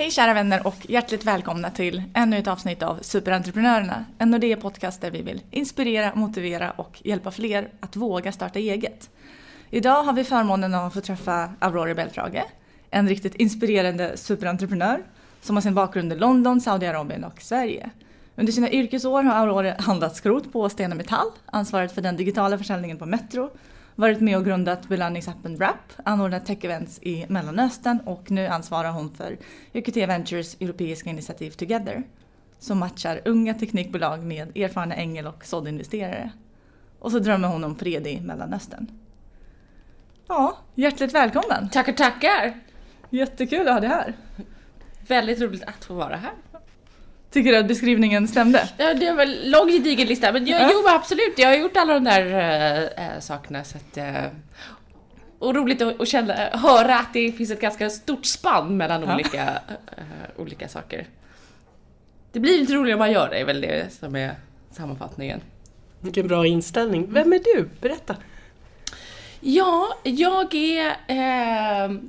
Hej kära vänner och hjärtligt välkomna till ännu ett avsnitt av Superentreprenörerna. En Nordea podcast där vi vill inspirera, motivera och hjälpa fler att våga starta eget. Idag har vi förmånen att få träffa Aurora Belfrage, en riktigt inspirerande superentreprenör som har sin bakgrund i London, Saudiarabien och Sverige. Under sina yrkesår har Aurora handlat skrot på Stena Metall, ansvarat för den digitala försäljningen på Metro, varit med och grundat belöningsappen Wrap, anordnat tech-events i Mellanöstern och nu ansvarar hon för UKT Ventures europeiska initiativ Together som matchar unga teknikbolag med erfarna ängel och såddinvesterare. Och så drömmer hon om fred i Mellanöstern. Ja, hjärtligt välkommen! Tackar, tackar! Jättekul att ha dig här! Väldigt roligt att få vara här. Tycker du att beskrivningen stämde? Ja, det var en lång gedigen lista, men jag, Ja. jo absolut, jag har gjort alla de där äh, sakerna så att äh, och roligt att, att känna, höra att det finns ett ganska stort spann mellan Ja. olika, äh, olika saker. Det blir lite roligare om man gör det, är väl det som är sammanfattningen. Vilken bra inställning. Vem är du? Berätta. Ja, jag är...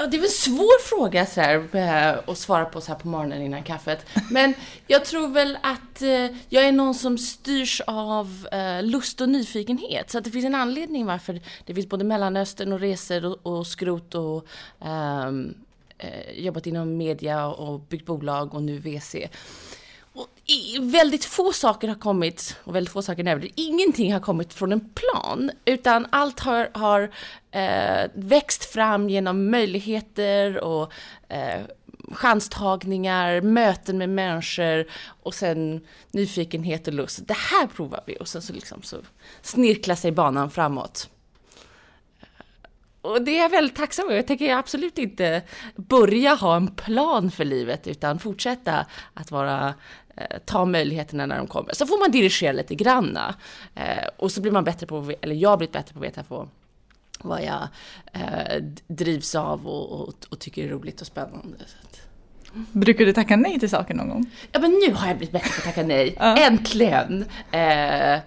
Ja, det är väl en svår fråga så här, eh, att svara på så här på morgonen innan kaffet. Men jag tror väl att eh, jag är någon som styrs av eh, lust och nyfikenhet. Så att det finns en anledning varför det finns både Mellanöstern och resor och, och skrot och um, jobbat inom media och byggt bolag och nu VC. Och i, väldigt få saker har kommit, och väldigt få saker nämligen, ingenting har kommit från en plan, utan allt har, har eh, växt fram genom möjligheter och eh, chanstagningar, möten med människor och sen nyfikenhet och lust. Det här provar vi och sen så, liksom så snirklar sig banan framåt. Och det är jag väldigt tacksam för. Jag tänker absolut inte börja ha en plan för livet utan fortsätta att vara eh, ta möjligheterna när de kommer. Så får man dirigera lite granna. Eh, och så blir man bättre på, eller jag har blivit bättre på att veta på vad jag eh, drivs av och, och, och tycker är roligt och spännande. Brukar du tacka nej till saker någon gång? Ja men nu har jag blivit bättre på att tacka nej. Äntligen! Eh,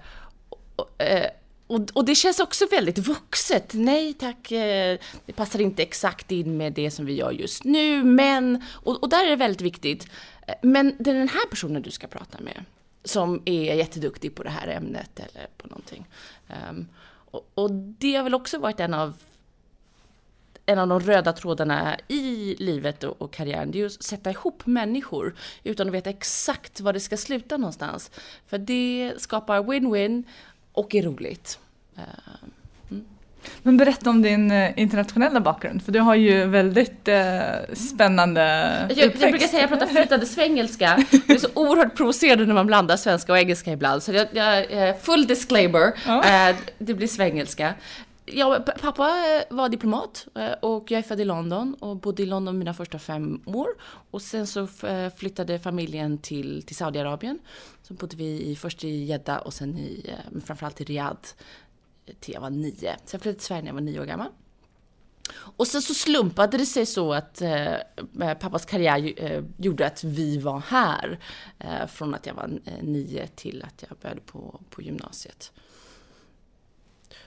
och, eh, och, och det känns också väldigt vuxet. Nej tack, eh, det passar inte exakt in med det som vi gör just nu, men... Och, och där är det väldigt viktigt. Eh, men det är den här personen du ska prata med som är jätteduktig på det här ämnet eller på någonting. Um, och, och det har väl också varit en av en av de röda trådarna i livet och, och karriären, det är ju att sätta ihop människor utan att veta exakt var det ska sluta någonstans. För det skapar win-win och är roligt. Eh, Men berätta om din eh, internationella bakgrund, för du har ju väldigt eh, spännande Jag, jag uppväxt. brukar säga att jag pratar flytande svengelska. Det är så oerhört provocerande när man blandar svenska och engelska ibland. Så jag, jag, full disclaimer, Ja. eh, det blir svengelska. Ja, pappa eh, var diplomat eh, och jag är född i London och bodde i London mina första fem år. Och sen så eh, flyttade familjen till, till Saudiarabien. Så bodde vi i, först i Jeddah och sen i, framförallt i Riyadh till jag var nio. Så jag flyttade till Sverige när jag var nio år gammal. Och sen så slumpade det sig så att eh, pappas karriär eh, gjorde att vi var här. Eh, från att jag var nio till att jag började på, på gymnasiet.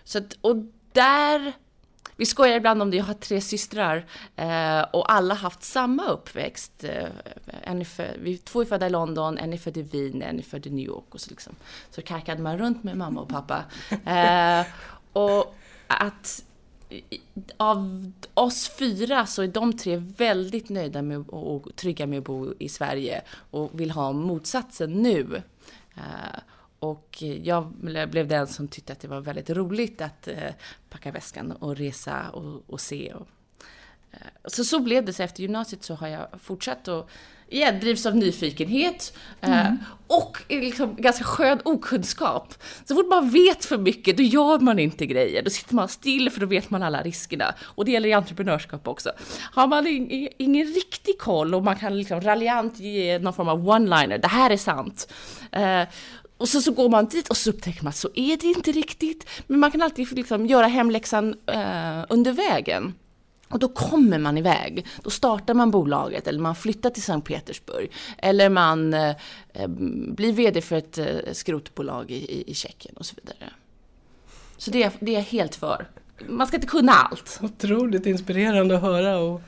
Så att, och där... Vi skojar ibland om det, jag har tre systrar eh, och alla har haft samma uppväxt. Eh, en är för, vi två är födda i London, en är född i Wien, en är född i New York och så liksom. Så karkade man runt med mamma och pappa. Eh, och att av oss fyra så är de tre väldigt nöjda med och och trygga med att bo i Sverige och vill ha motsatsen nu. Eh, och jag blev den som tyckte att det var väldigt roligt att eh, packa väskan och resa och, och se. Och, eh, så så blev det. Så efter gymnasiet så har jag fortsatt och igen drivs av nyfikenhet eh, och liksom ganska skön okunskap. Så fort man vet för mycket, då gör man inte grejer. Då sitter man still för då vet man alla riskerna. Och det gäller i entreprenörskap också. Har man ing- ingen riktig koll och man kan liksom raljant ge någon form av one-liner, det här är sant. Och så, så går man dit och så upptäcker man att så är det inte riktigt. Men man kan alltid liksom göra hemläxan eh, under vägen. Och då kommer man iväg. Då startar man bolaget eller man flyttar till Sankt Petersburg. Eller man eh, eh blir VD för ett eh, skrotbolag i, i, i Tjeckien och så vidare. Så det, är- det är jag helt för. Man ska inte kunna allt. Otroligt inspirerande att höra och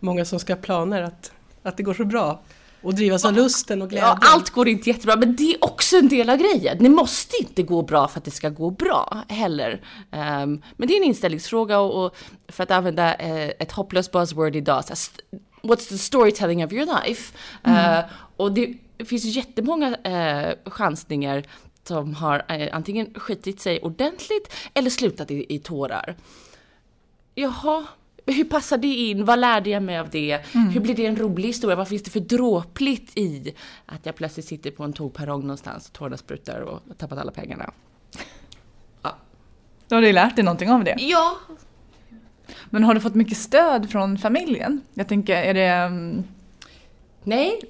många som ska ha planer att Att det går så bra. Och drivas av lusten och glädjen. Ja, allt går inte jättebra, men det är också en del av grejen. Det måste inte gå bra för att det ska gå bra heller. Um, men det är en inställningsfråga och, och för att använda uh, ett hopplöst buzzword idag, så what's the storytelling of your life? Mm. Uh, och det finns jättemånga uh, chansningar som har uh, antingen skitit sig ordentligt eller slutat i, i tårar. Jaha, hur passar det in? Vad lärde jag mig av det? Mm. Hur blir det en rolig historia? Vad finns det för dråpligt i att jag plötsligt sitter på en tågperrong någonstans och tårarna sprutar och har tappat alla pengarna? Ja. Då har du lärt dig någonting av det? Ja. Men har du fått mycket stöd från familjen? Jag tänker, är det... Um... Nej,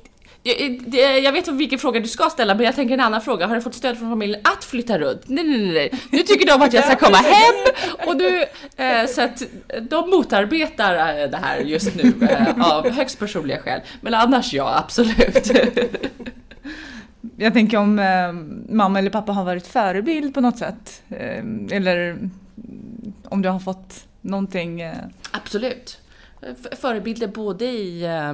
jag, jag vet vilken fråga du ska ställa men jag tänker en annan fråga. Har du fått stöd från familjen att flytta runt? Nej, nej, nej. Nu tycker de att jag ska komma hem och du, eh, så att de motarbetar eh, det här just nu eh, av högst personliga skäl. Men annars ja, absolut. Jag tänker om eh, mamma eller pappa har varit förebild på något sätt. Eh, eller om du har fått någonting. Eh... Absolut förebilder både i eh,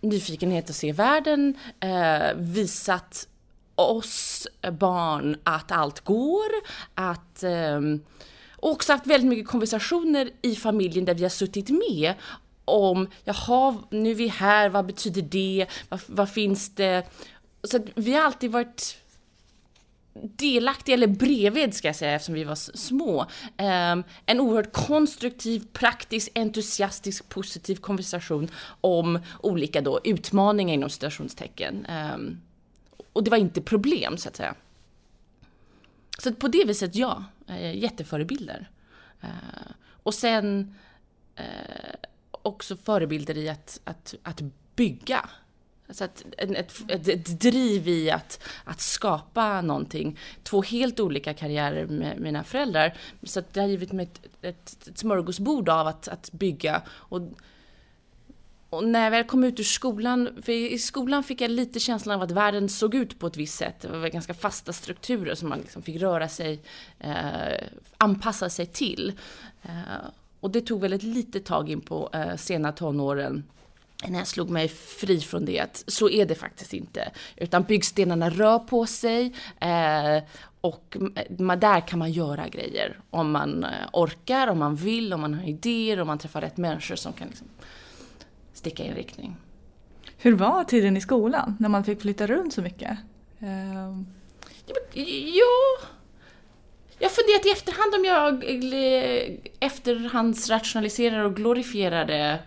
nyfikenhet att se världen, eh, visat oss barn att allt går, att eh, och också haft väldigt mycket konversationer i familjen där vi har suttit med om, jaha, nu är vi här, vad betyder det, vad, vad finns det? Så vi har alltid varit delaktig, eller bredvid ska jag säga eftersom vi var små. Um, en oerhört konstruktiv, praktisk, entusiastisk, positiv konversation om olika då utmaningar inom citationstecken. Um, och det var inte problem så att säga. Så på det viset ja, eh, jätteförebilder. Uh, och sen uh, också förebilder i att, att, att bygga. Alltså ett, ett, ett, ett, driv i att, att skapa någonting. Två helt olika karriärer med mina föräldrar. Så det har givit mig ett, ett, ett smörgåsbord av att, att bygga. Och, och när jag väl kom ut ur skolan, för i skolan fick jag lite känslan av att världen såg ut på ett visst sätt. Det var ganska fasta strukturer som man liksom fick röra sig, eh, anpassa sig till. Eh, och det tog väl ett litet tag in på eh, sena tonåren när jag slog mig fri från det, så är det faktiskt inte. Utan byggstenarna rör på sig eh, och man, där kan man göra grejer. Om man eh, orkar, om man vill, om man har idéer, om man träffar rätt människor som kan liksom sticka i en riktning. Hur var tiden i skolan när man fick flytta runt så mycket? Eh... Ja, jag har funderat i efterhand om jag eh, efterhandsrationaliserade och glorifierade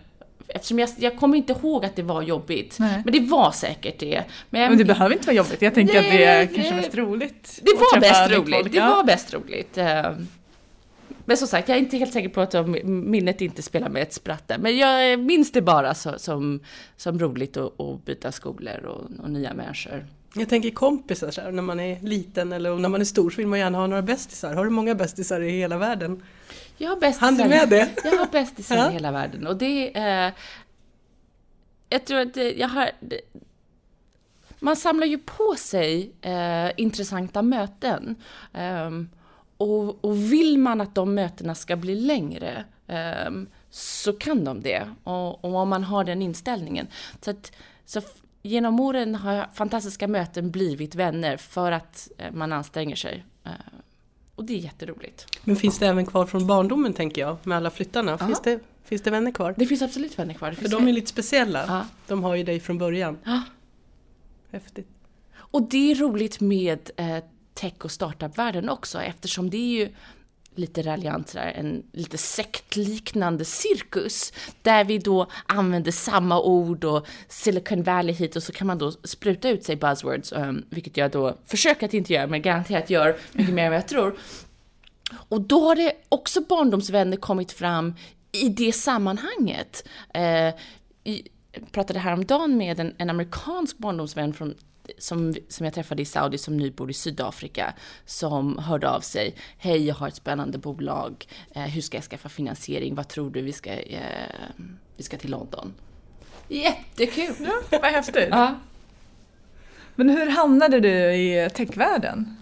Eftersom jag, jag kommer inte ihåg att det var jobbigt. Nej. Men det var säkert det. Men, jag, men det behöver inte vara jobbigt. Jag tänker nej, att det är kanske mest roligt. Det var bäst roligt. Det var bäst roligt. Men som sagt, jag är inte helt säker på att minnet inte spelar med ett spratt där. Men jag minns det bara så, som, som roligt att, att byta skolor och, och, nya människor. Jag tänker kompisar, så här, när man är liten eller när man är stor så vill man gärna ha några bästisar. Har du många bästisar i hela världen? Jag har bästisar, Han du med det? Jag har bästisar ja. i hela världen och det är... Eh, jag tror att jag har... Man samlar ju på sig eh, intressanta möten. Um, och, och, vill man att de mötena ska bli längre um, så kan de det. Och, och, om man har den inställningen. Så, att, så genom åren har fantastiska möten blivit vänner för att eh, man anstränger sig. Uh, och det är jätteroligt. Men finns det även kvar från barndomen tänker jag, med alla flyttarna? Finns det, finns det vänner kvar? Det finns absolut vänner kvar. För de är lite speciella. Ja. De har ju dig från början. Ja. Häftigt. Och det är roligt med eh, tech och startup-världen också eftersom det är ju lite raljant sådär, en lite sektliknande cirkus där vi då använder samma ord och Silicon Valley hit och så kan man då spruta ut sig buzzwords, um, vilket jag då försöker att inte göra men garanterat gör mycket mer än vad jag tror. Och då har det också barndomsvänner kommit fram i det sammanhanget. Uh, jag pratade häromdagen med en, en amerikansk barndomsvän från som, som jag träffade i Saudi som nu bor i Sydafrika som hörde av sig. Hej, jag har ett spännande bolag. Eh, hur ska jag skaffa finansiering? Vad tror du? Vi ska, eh, vi ska till London. Jättekul! Ja, vad häftigt! ja. Men hur hamnade du i techvärlden?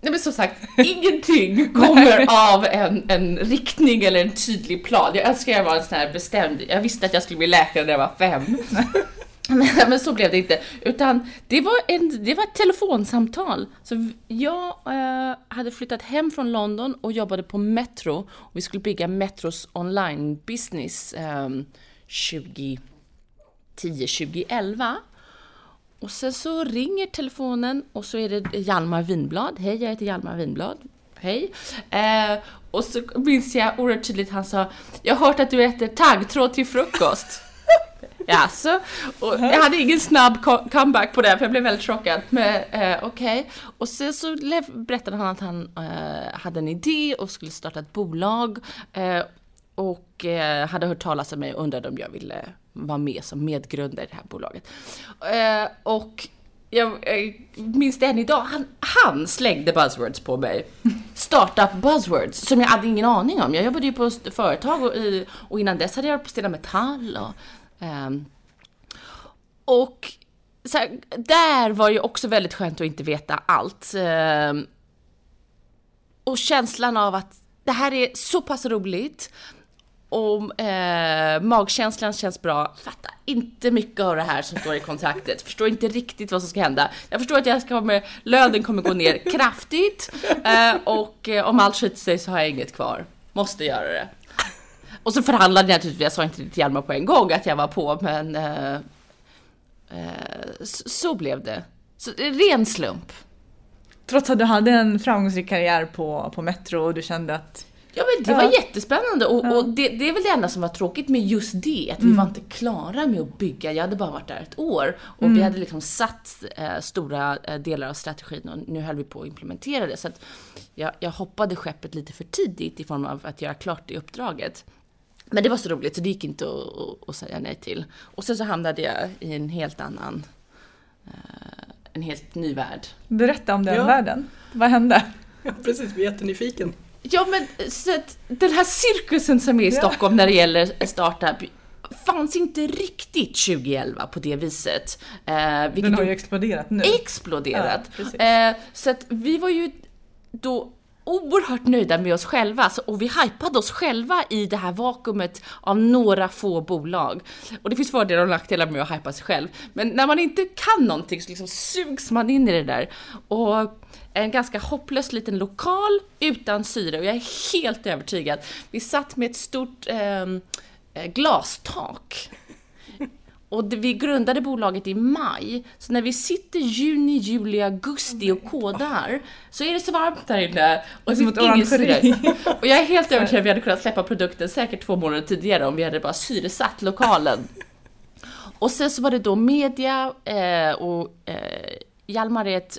Nej men som sagt, ingenting kommer av en, en riktning eller en tydlig plan. Jag önskar jag var en sån här bestämd, jag visste att jag skulle bli läkare när jag var fem. Men, men så blev det inte. Utan det var, en, det var ett telefonsamtal. Så jag eh, hade flyttat hem från London och jobbade på Metro. Och vi skulle bygga Metros online business eh, 2010-2011. Och sen så ringer telefonen och så är det Hjalmar Winblad. Hej, jag heter Hjalmar Winblad. Hej. Eh, och så minns jag oerhört tydligt han sa Jag har hört att du äter taggtråd till frukost. Jaså? Och jag hade ingen snabb comeback på det för jag blev väldigt chockad. Men eh, okej. Okay. Och sen så berättade han att han eh, hade en idé och skulle starta ett bolag. Eh, och eh, hade hört talas om mig och undrade om jag ville vara med som medgrundare i det här bolaget. Eh, och jag, jag minns det än idag, han, han slängde buzzwords på mig. Startup buzzwords, som jag hade ingen aning om. Jag jobbade ju på företag och, och innan dess hade jag varit på Stena Metall och Um, och så här, där var ju också väldigt skönt att inte veta allt. Um, och känslan av att det här är så pass roligt och eh, magkänslan känns bra. Fattar inte mycket av det här som står i kontraktet. Förstår inte riktigt vad som ska hända. Jag förstår att jag ska med, lönen kommer gå ner kraftigt eh, och eh, om allt skiter sig så har jag inget kvar. Måste göra det. Och så förhandlade jag naturligtvis, jag sa inte till Hjalmar på en gång att jag var på, men eh, eh, så, så, blev det. Så, ren slump. Trots att du hade en framgångsrik karriär på, på Metro och du kände att Ja men det ja. var jättespännande och, ja. och det, det, är väl det enda som var tråkigt med just det, att mm. vi var inte klara med att bygga. Jag hade bara varit där ett år och mm. vi hade liksom satt eh, stora eh, delar av strategin och nu höll vi på att implementera det. Så att jag, jag hoppade skeppet lite för tidigt i form av att göra klart det uppdraget. Men det var så roligt så det gick inte att, att säga nej till. Och sen så hamnade jag i en helt annan, uh, en helt ny värld. Berätta om den ja. världen. Vad hände? Ja precis, vi är jättenyfiken. Ja men så att den här cirkusen som är i Stockholm när det gäller startup fanns inte riktigt 2011 på det viset. Eh, den har ju exploderat nu. Exploderat. Ja, eh, så att vi var ju då oerhört nöjda med oss själva och vi hypade oss själva i det här vakuumet av några få bolag. Och det finns fördelar och nackdelar med att hypa sig själv. Men när man inte kan någonting så liksom sugs man in i det där. Och en ganska hopplös liten lokal utan syre och jag är helt övertygad. Vi satt med ett stort ehm, eh, glastak och det, vi grundade bolaget i maj, så när vi sitter juni, juli, augusti och kodar så är det så varmt där inne. Och som ett orangeri. Och jag är helt övertygad att vi hade kunnat släppa produkten säkert två månader tidigare om vi hade bara syresatt lokalen. Och sen så var det då media eh, och eh, Hjalmar är, ett,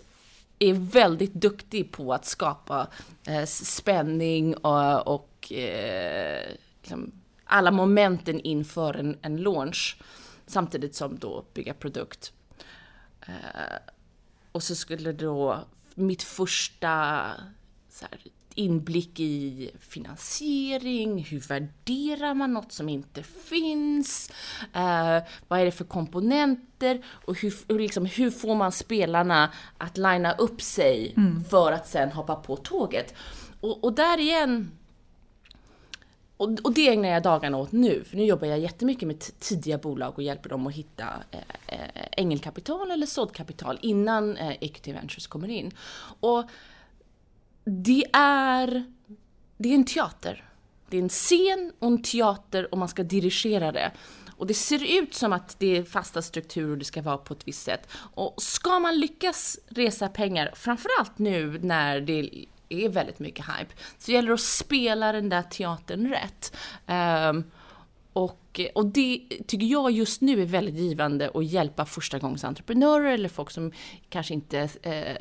är väldigt duktig på att skapa eh, spänning och, och eh, liksom alla momenten inför en, en launch samtidigt som då bygga produkt. Eh, och så skulle då mitt första här, inblick i finansiering, hur värderar man något som inte finns, eh, vad är det för komponenter och hur, liksom, hur får man spelarna att linea upp sig mm. för att sen hoppa på tåget. Och, och där igen, och, och det ägnar jag dagarna åt nu, för nu jobbar jag jättemycket med tidiga bolag och hjälper dem att hitta eh, eh ängelkapital eller såddkapital innan eh, Equity Ventures kommer in. Och det är, det är en teater. Det är en scen och en teater och man ska dirigera det. Och det ser ut som att det är fasta strukturer och det ska vara på ett visst sätt. Och ska man lyckas resa pengar, framförallt nu när det är väldigt mycket hype. Så det gäller att spela den där teatern rätt. Um, och, och det tycker jag just nu är väldigt givande att hjälpa förstagångsentreprenörer eller folk som kanske inte eh,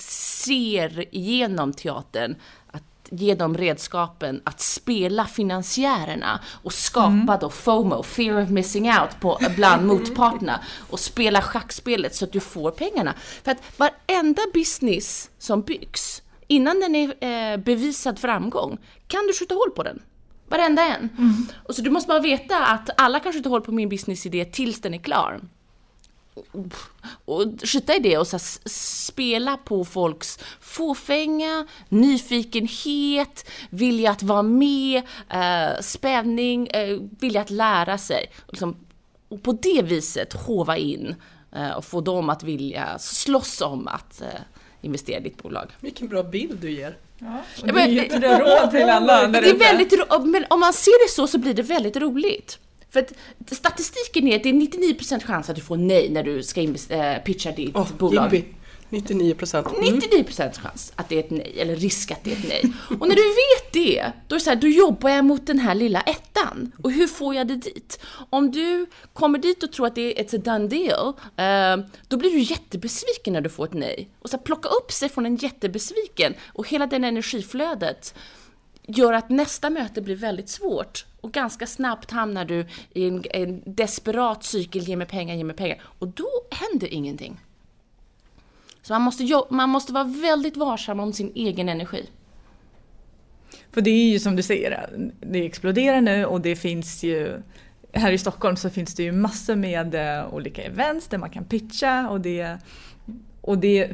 ser igenom teatern. Att ge dem redskapen att spela finansiärerna och skapa mm. då FOMO, fear of missing out, på, bland motparterna och spela schackspelet så att du får pengarna. För att varenda business som byggs innan den är eh, bevisad framgång, kan du skjuta hål på den. Varenda en. Mm. Och så du måste bara veta att alla kan skjuta hål på min businessidé tills den är klar. och skita i det och så spela på folks fåfänga, nyfikenhet, vilja att vara med, eh, spänning, eh, vilja att lära sig. Och Liksom, och på det viset hova in eh, och få dem att vilja slåss om att eh, investera i ditt bolag. Vilken bra bild du ger. Ja, Ja, det är men- jättebra råd till alla Det är väldigt ro- men om man ser det så så blir det väldigt roligt. För att statistiken är att det är 99% chans att du får nej när du ska eh, pitcha ditt Åh, bolag. Jimmy. 99 procent. Mm. 99 procents chans att det är ett nej, eller risk att det är ett nej. Och när du vet det, då är det så här, då jobbar jag mot den här lilla ettan. Och hur får jag det dit? Om du kommer dit och tror att det är ett done deal, eh, då blir du jättebesviken när du får ett nej. Och så här, plocka upp sig från en jättebesviken och hela det energiflödet gör att nästa möte blir väldigt svårt. Och ganska snabbt hamnar du i en, en desperat cykel, ge mig pengar, ge mig pengar. Och då händer ingenting. Så man måste, man måste vara väldigt varsam om sin egen energi. För det är ju som du säger, det exploderar nu och det finns ju här i Stockholm så finns det ju massor med eh, olika events där man kan pitcha och det, och det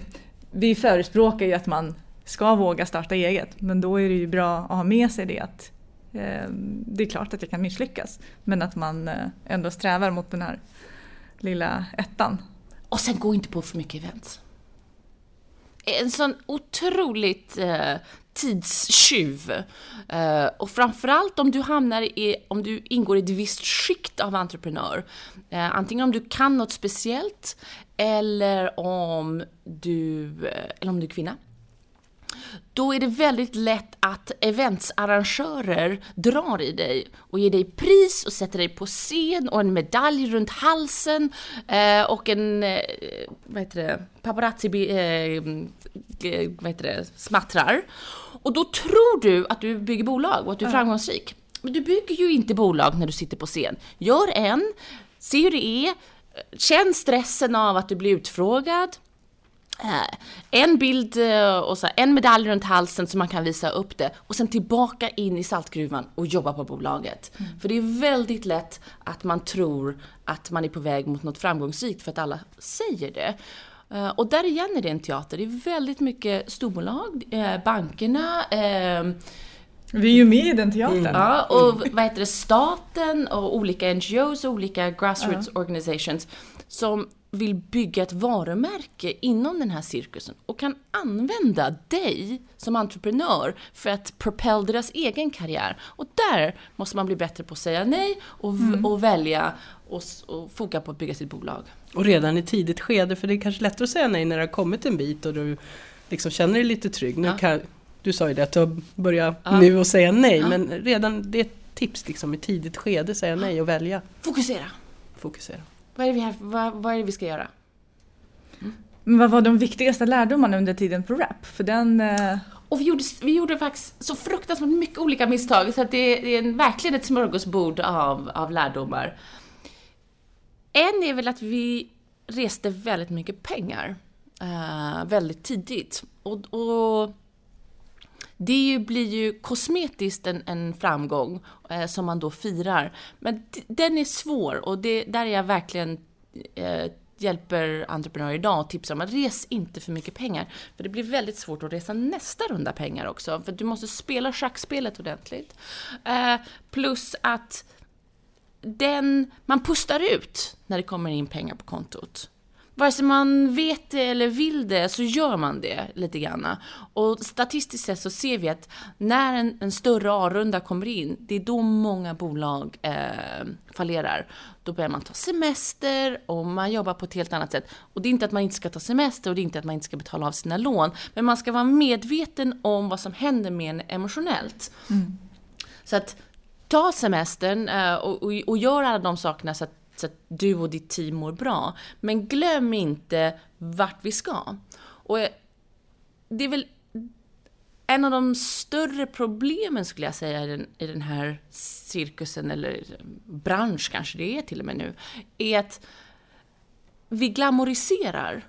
vi förespråkar ju att man ska våga starta eget men då är det ju bra att ha med sig det att eh, det är klart att det kan misslyckas men att man eh, ändå strävar mot den här lilla ettan. Och sen gå inte på för mycket events. En sån otroligt eh, tidstjuv. Eh, och framförallt om du hamnar i, om du ingår i ett visst skikt av entreprenör. Eh, antingen om du kan något speciellt eller om du, eh, eller om du är kvinna. Då är det väldigt lätt att eventsarrangörer drar i dig och ger dig pris och sätter dig på scen och en medalj runt halsen eh, och en, eh, vad heter det, paparazzi, eh, eh, vad heter det, smattrar. Och då tror du att du bygger bolag och att du är framgångsrik. Men du bygger ju inte bolag när du sitter på scen. Gör en, se hur det är, känn stressen av att du blir utfrågad, en bild eh, och så en medalj runt halsen så man kan visa upp det och sen tillbaka in i saltgruvan och jobba på bolaget. För det är väldigt lätt att man tror att man är på väg mot något framgångsrikt för att alla säger det. Eh, Och där igen är det en teater. Det är väldigt mycket storbolag, eh, bankerna, eh, Vi är ju med i den teatern. Ja, och vad heter det, staten och olika NGOs och olika grassroots organizations som vill bygga ett varumärke inom den här cirkusen och kan använda dig som entreprenör för att propel deras egen karriär. Och där måste man bli bättre på att säga nej och, och välja och, och foka på att bygga sitt bolag. Och redan i tidigt skede, för det är kanske lättare att säga nej när det har kommit en bit och du liksom känner dig lite trygg. Nu Ja. kan, du sa ju det att du har börjat Ja. nu och säga nej, Ja. men redan det är ett tips liksom i tidigt skede, säga nej och välja. Fokusera! Fokusera. Vad är det vi, här, vad, vad är vi ska göra? Men vad var de viktigaste lärdomarna under tiden på RAP? För den... eh, Och vi gjorde, vi gjorde faktiskt så fruktansvärt mycket olika misstag så att det, det är en, verkligen ett smörgåsbord av, av lärdomar. En är väl att vi reste väldigt mycket pengar eh, väldigt tidigt. Och, och det ju, blir ju kosmetiskt en, en framgång eh, som man då firar. Men den är svår och det, där är jag verkligen eh, hjälper entreprenörer idag och tipsar om att res inte för mycket pengar. För det blir väldigt svårt att resa nästa runda pengar också. För du måste spela schackspelet ordentligt. Eh, plus att den, man pustar ut när det kommer in pengar på kontot. Vare sig man vet det eller vill det så gör man det lite grann. Och statistiskt sett så ser vi att när en, en större A-runda kommer in, det är då många bolag eh, fallerar. Då börjar man ta semester och man jobbar på ett helt annat sätt. Och det är inte att man inte ska ta semester och det är inte att man inte ska betala av sina lån. Men man ska vara medveten om vad som händer med en emotionellt. Så att ta semestern eh, och, och, och gör alla de sakerna så att, så att du och ditt team mår bra. Men glöm inte vart vi ska. Och det är väl en av de större problemen skulle jag säga i den, i den här cirkusen, eller bransch kanske det är till och med nu, är att vi glamoriserar.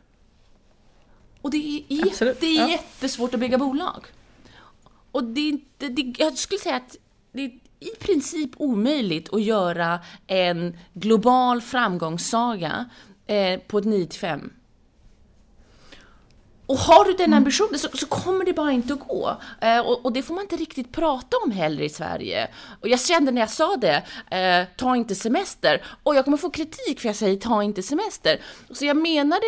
Och det är, Absolut, det är jättesvårt att bygga bolag. Och det är inte, det, jag skulle säga att det är i princip omöjligt att göra en global framgångssaga eh, på ett 9 till 5. Och har du den Mm. ambitionen så, så kommer det bara inte att gå. Eh, och, och det får man inte riktigt prata om heller i Sverige. Och jag kände när jag sa det, eh, ta inte semester. Och jag kommer få kritik för jag säger ta inte semester. Så jag menade,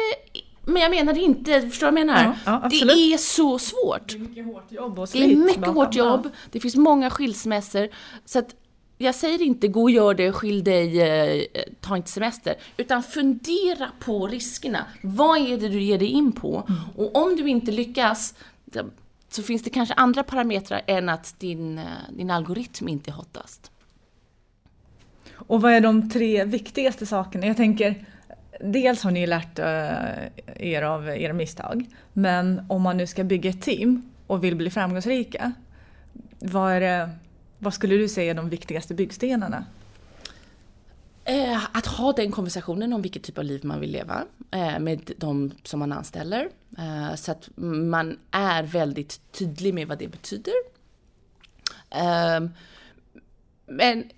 men jag menade inte, förstår du vad jag menar? Ja, ja, det är så svårt. Det är mycket hårt jobb och Det är slit mycket bakom. hårt jobb, det finns många skilsmässor. Så att jag säger inte gå och gör det, skilj dig, eh, ta inte semester. Utan fundera på riskerna. Vad är det du ger dig in på? Mm. Och om du inte lyckas så finns det kanske andra parametrar än att din, eh, din algoritm inte är hottast. Och vad är de tre viktigaste sakerna? Jag tänker, dels har ni lärt eh, er av era misstag, men om man nu ska bygga ett team och vill bli framgångsrika, vad, är det, vad skulle du säga är de viktigaste byggstenarna? Eh, att ha den konversationen om vilket typ av liv man vill leva eh, med de som man anställer. Så att man är väldigt tydlig med vad det betyder. Men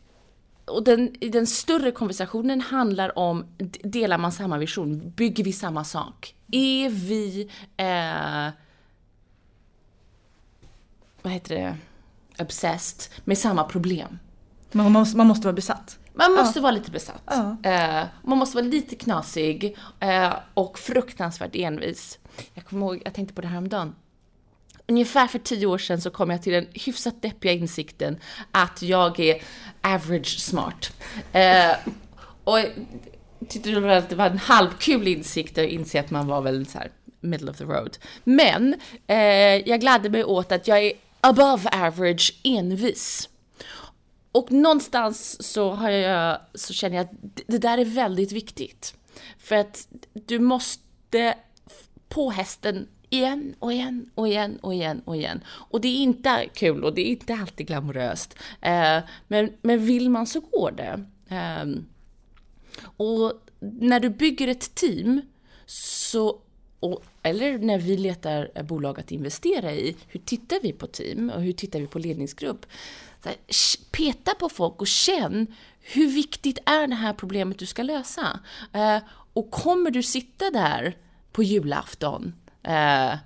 och den, den större konversationen handlar om, delar man samma vision? Bygger vi samma sak? Är vi, eh, vad heter det, obsessed med samma problem? Man måste, man måste vara besatt. Man måste vara lite besatt. Ja. Eh, man måste vara lite knasig eh, och fruktansvärt envis. Jag kommer ihåg, jag tänkte på det här om dagen. Ungefär för tio år sedan så kom jag till den hyfsat deppiga insikten att jag är average smart. Eh, och jag tyckte väl att det var en halvkul insikt att inse att man var väl så här middle of the road. Men eh, jag gladde mig åt att jag är above average envis. Och någonstans så, har jag, så känner jag att det- där är väldigt viktigt. För att du måste på hästen igen och igen och igen och igen och igen. Och det är inte kul och det är inte alltid glamoröst. Eh, men, men vill man så går det. Ehm, och när du bygger ett team så och, eller när vi letar bolag att investera i, hur tittar vi på team och hur tittar vi på ledningsgrupp? Så här, peta på folk och känn hur viktigt är det här problemet du ska lösa? Eh, och kommer du sitta där på julafton eh,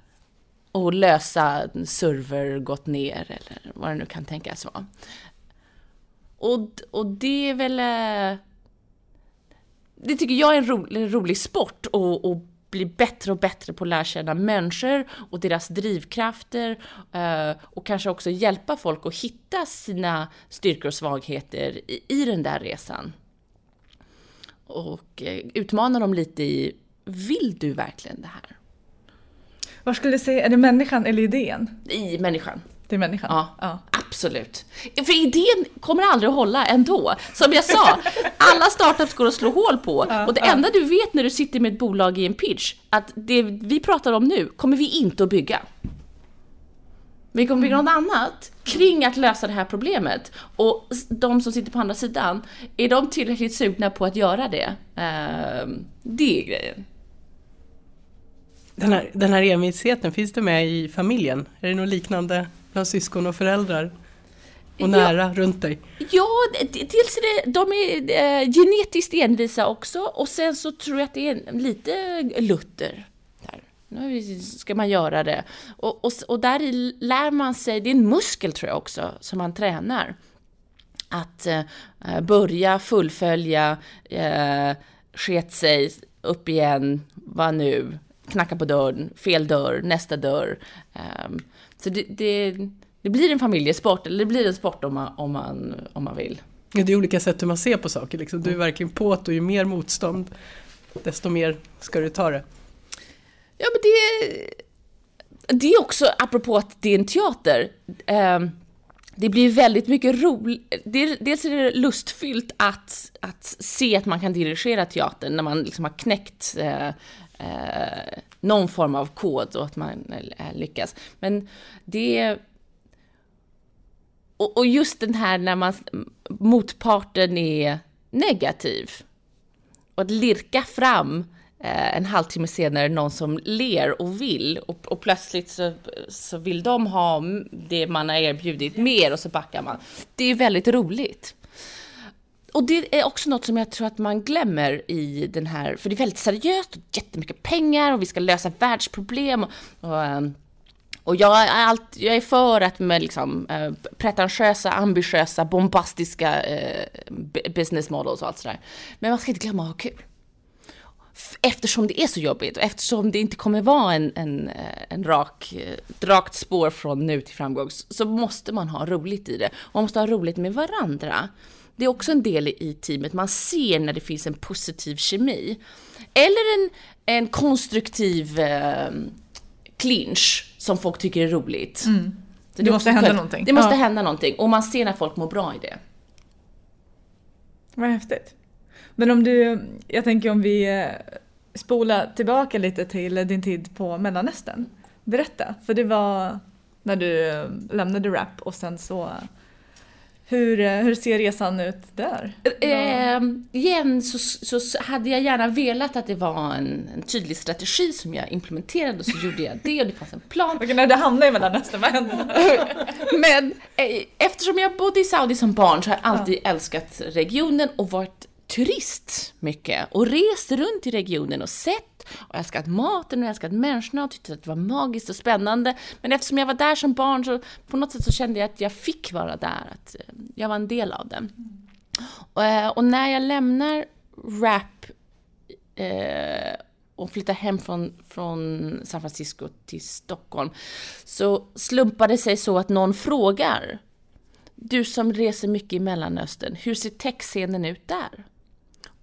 och lösa server gått ner eller vad det nu kan tänkas vara? Och, och det är väl... Eh, det tycker jag är en rolig, rolig sport och, och bli bättre och bättre på att lära känna människor och deras drivkrafter eh, och kanske också hjälpa folk att hitta sina styrkor och svagheter i, den där resan. Och eh, utmana dem lite i, vill du verkligen det här? Vad skulle du säga, är det människan eller idén? I människan. Det är människan? Ja, ja. absolut. För idén kommer aldrig att hålla ändå. Som jag sa, alla startups går att slå hål på. och det enda du vet när du sitter med ett bolag i en pitch, att det vi pratar om nu kommer vi inte att bygga. Vi kommer bygga något annat kring att lösa det här problemet. Och de som sitter på andra sidan, är de tillräckligt sugna på att göra det? Ehm, det är grejen. Den här, den här envisheten, finns det med i familjen? Är det något liknande bland syskon och föräldrar? Och Ja. nära runt dig? Ja, dels är det, de är eh, genetiskt envisa också och sen så tror jag att det är lite Luther. Där. Nu ska man göra det. Och, och, och där lär man sig, det är en muskel tror jag också, som man tränar. Att eh, börja fullfölja, eh, sket sig, upp igen, vad nu, knacka på dörren, fel dörr, nästa dörr. Ehm, så det, det, det blir en familjesport, eller det blir en sport om man, om man, om man vill. Ja, Det är olika sätt hur man ser på saker. Liksom. Du är verkligen på att ju mer motstånd, desto mer ska du ta det. Ja, men det, det är också, apropå att det är en teater, ehm, det blir väldigt mycket roligt. Dels är det lustfyllt att, att se att man kan dirigera teatern när man liksom har knäckt eh, eh, någon form av kod och att man eh, lyckas. Men det... Och, och just den här när man, motparten är negativ. Och att lirka fram eh, en halvtimme senare någon som ler och vill och, och plötsligt så, så vill de ha det man har erbjudit mer och så backar man. Det är väldigt roligt och det är också något som jag tror att man glömmer i den här, för det är väldigt seriöst och jättemycket pengar och vi ska lösa världsproblem. Och, och, ehm, och jag, är allt, jag är för att med liksom, eh, pretentiösa, ambitiösa, bombastiska eh, business models och allt sådär. Men man ska inte glömma att ha kul eftersom det är så jobbigt och eftersom det inte kommer vara en, en, eh, en rak, ett rakt spår från nu till framgång så måste man ha roligt i det. Och man måste ha roligt med varandra. Det är också en del i teamet, man ser när det finns en positiv kemi. Eller en, en konstruktiv eh, clinch som folk tycker är roligt. Mm. det, det måste hända någonting. Det måste ja. hända någonting och man ser när folk mår bra i det. Vad häftigt. Men om du, jag tänker om vi eh, spolar tillbaka lite till din tid på Mellanöstern. Berätta, för det var när du eh, lämnade rap och sen så hur, eh, hur ser resan ut där? Eh, igen så, så, hade jag gärna velat att det var en, en, tydlig strategi som jag implementerade och så gjorde jag det och det fanns en plan. Okej, när det hamnade i Mellanöstern, vad hände Men eh, eftersom jag bodde i Saudi som barn så har jag alltid ja. älskat regionen och varit turist mycket och rest runt i regionen och sett och älskat maten och älskat människorna och tyckte att det var magiskt och spännande. Men eftersom jag var där som barn så på något sätt så kände jag att jag fick vara där, att eh, jag var en del av det. Och, eh, och när jag lämnar rap eh, och flyttar hem från, från San Francisco till Stockholm så slumpade det sig så att någon frågar du som reser mycket i Mellanöstern, hur ser techscenen ut där?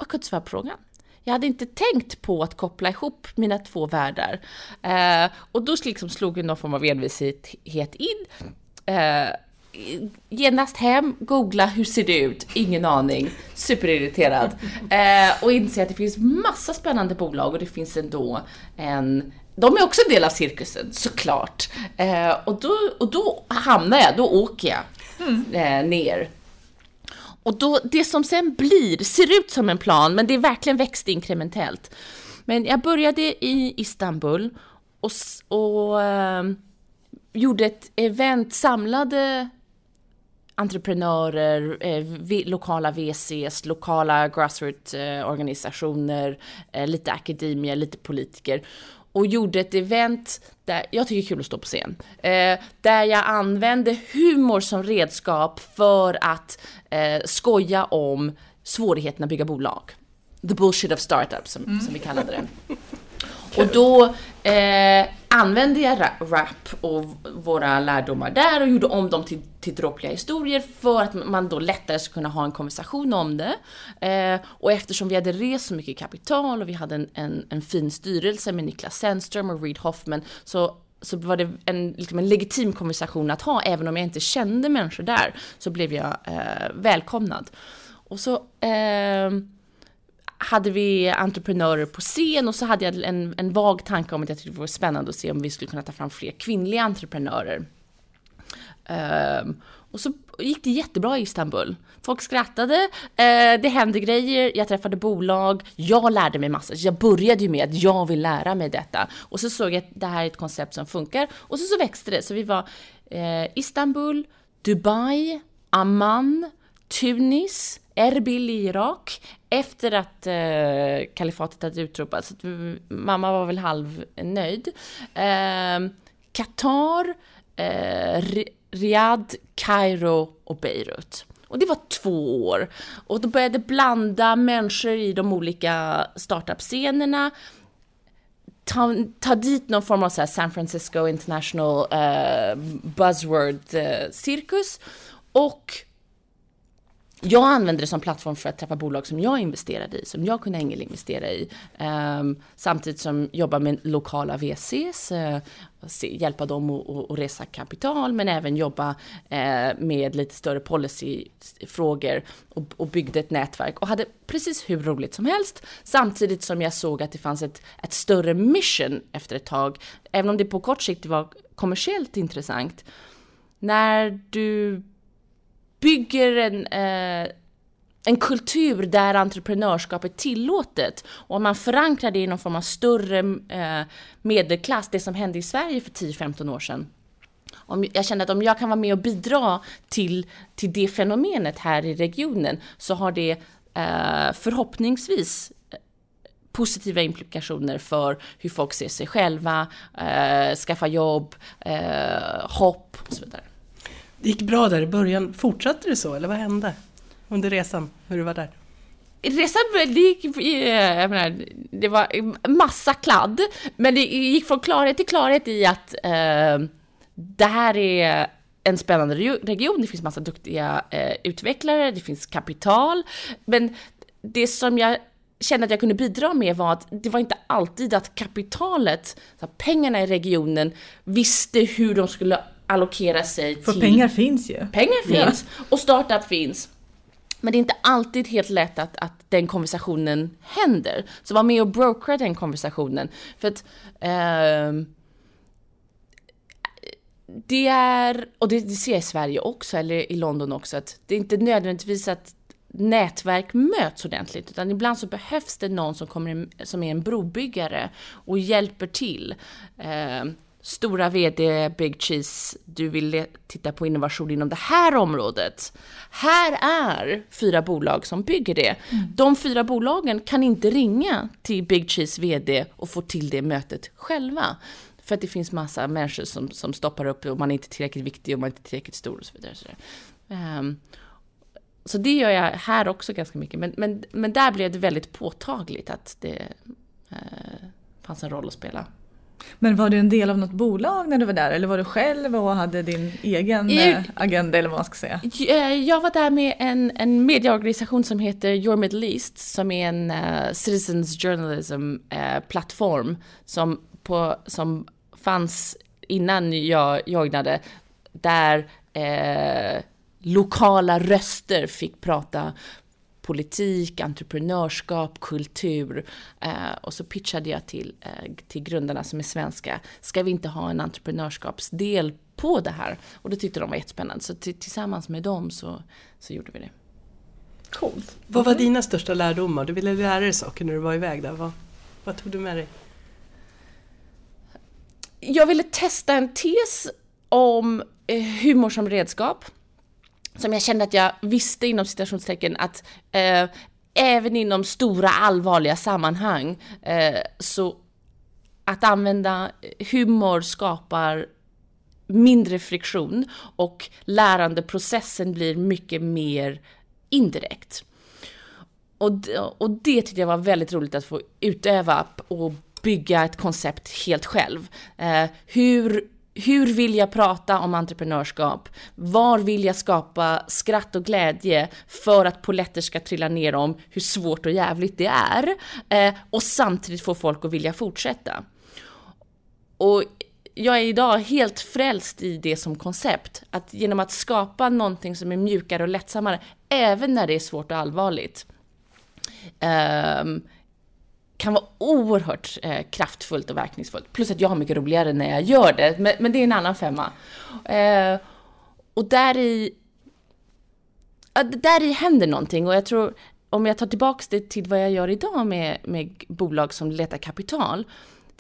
Och kunde svara på frågan. Jag hade inte tänkt på att koppla ihop mina två världar. Eh, och då liksom slog någon form av envishet in. Eh, genast hem, googla hur ser det ut? Ingen aning. Superirriterad. Eh, och inse att det finns massa spännande bolag och det finns ändå en de är också en del av cirkusen, såklart. Eh, och, då, och då hamnar jag, då åker jag mm. eh, ner och då, det som sen blir, ser ut som en plan, men det är verkligen växt inkrementellt. Men jag började i Istanbul och, och eh, gjorde ett event, samlade entreprenörer, eh, lokala VCs, lokala grassroot-organisationer, eh, eh, lite akademier, lite politiker och gjorde ett event där, jag tycker det är kul att stå på scen, eh, där jag använde humor som redskap för att eh, skoja om svårigheterna att bygga bolag. The bullshit of startups som, mm. som vi kallade det. Och då eh, använde jag rap och våra lärdomar där och gjorde om dem till, till dråpliga historier för att man då lättare ska kunna ha en konversation om det. Eh, och eftersom vi hade rest så mycket kapital och vi hade en, en, en fin styrelse med Niklas Sennström och Reed Hoffman så så var det en, liksom en legitim konversation att ha, även om jag inte kände människor där, så blev jag eh, välkomnad. Och så eh, hade vi entreprenörer på scen och så hade jag en, en vag tanke om att jag tyckte det vore spännande att se om vi skulle kunna ta fram fler kvinnliga entreprenörer. Um, och så gick det jättebra i Istanbul. Folk skrattade, eh, det hände grejer, jag träffade bolag, jag lärde mig massa. Jag började ju med att jag vill lära mig detta. Och så såg jag att det här är ett koncept som funkar. Och så, så växte det. Så vi var eh, Istanbul, Dubai, Amman, Tunis, Erbil i Irak efter att eh, kalifatet hade utropats. Mm, mamma var väl halvnöjd. Eh, Qatar, eh, Riyadh, Kairo och Beirut. Och det var två år. Och då började blanda människor i de olika startup-scenerna. Ta, ta dit någon form av så San Francisco International eh, buzzword-cirkus. Eh, och jag använde det som plattform för att träffa bolag som jag investerade i, som jag kunde ängelinvestera i. Um, samtidigt som jobba med lokala VCs, uh, eh, se, hjälpa dem att resa kapital, men även jobba uh, med lite större policyfrågor och, och byggde ett nätverk och hade precis hur roligt som helst. Samtidigt som jag såg att det fanns ett, ett större mission efter ett tag, även om det på kort sikt var kommersiellt intressant. När du bygger en, eh, en kultur där entreprenörskap är tillåtet och om man förankrar det i någon form av större eh, medelklass, det som hände i Sverige för 10-15 år sedan. om jag känner att om jag kan vara med och bidra till, till det fenomenet här i regionen så har det eh, förhoppningsvis eh, positiva implikationer för hur folk ser sig själva, eh, skaffa jobb, eh, hopp och så vidare. Det gick bra där i början. Fortsatte det så eller vad hände under resan, hur du var där? Resan det gick, eh, jag menar, det var massa kladd, men det gick från klarhet till klarhet i att eh, det här är en spännande region, det finns massa duktiga eh, utvecklare, det finns kapital, men det som jag kände att jag kunde bidra med var att det var inte alltid att kapitalet, pengarna i regionen, visste hur de skulle allokera sig För till... pengar finns ju. Pengar finns ja. och startup finns. Men det är inte alltid helt lätt att, att den konversationen händer. Så var med och brokera den konversationen. För att eh, det är, och det, det ser jag i Sverige också, eller i London också, att det är inte nödvändigtvis att nätverk möts ordentligt, utan ibland så behövs det någon som, kommer, som är en brobyggare och hjälper till. Eh, stora VD Big Cheese, du vill titta på innovation inom det här området. Här är fyra bolag som bygger det. Mm. De fyra bolagen kan inte ringa till Big Cheese VD och få till det mötet själva. För att det finns massa människor som, som stoppar upp och man är inte tillräckligt viktig och man är inte tillräckligt stor och så vidare. Så, um, så det gör jag här också ganska mycket. Men, men, men där blev det väldigt påtagligt att det uh, fanns en roll att spela. Men var du en del av något bolag när du var där eller var du själv och hade din egen uh, agenda eller vad man ska säga? Eh, jag var där med en, en medieorganisation som heter Your Middle East som är en uh, citizens journalism plattform som, på, som fanns innan jag joinade, där eh, lokala röster fick prata politik, entreprenörskap, kultur. Eh, och så pitchade jag till, eh, till grundarna som är svenska, ska vi inte ha en entreprenörskapsdel på det här? Och det tyckte de var jättespännande, så tillsammans med dem så, så gjorde vi det. Coolt. Vad var dina största lärdomar? Du ville lära dig saker när du var iväg där. Vad, vad tog du med dig? jag ville testa en tes om eh, humor som redskap. Som jag kände att jag visste inom citationstecken att eh, även inom stora allvarliga sammanhang eh, så att använda humor skapar mindre friktion och lärandeprocessen blir mycket mer indirekt. Och, och det tyckte jag var väldigt roligt att få utöva och bygga ett koncept helt själv. Eh, hur, hur vill jag prata om entreprenörskap? Var vill jag skapa skratt och glädje för att poletter ska trilla ner om hur svårt och jävligt det är? Eh, och samtidigt få folk att vilja fortsätta. Och jag är idag helt frälst i det som koncept. Att genom att skapa någonting som är mjukare och lättsammare, även när det är svårt och allvarligt. Um, kan vara oerhört eh, kraftfullt och verkningsfullt. Plus att jag har mycket roligare när jag gör det, men, men det är en annan femma. Eh, och där i, där i händer någonting och jag tror, om jag tar tillbaks det till vad jag gör idag med, med bolag som letar kapital,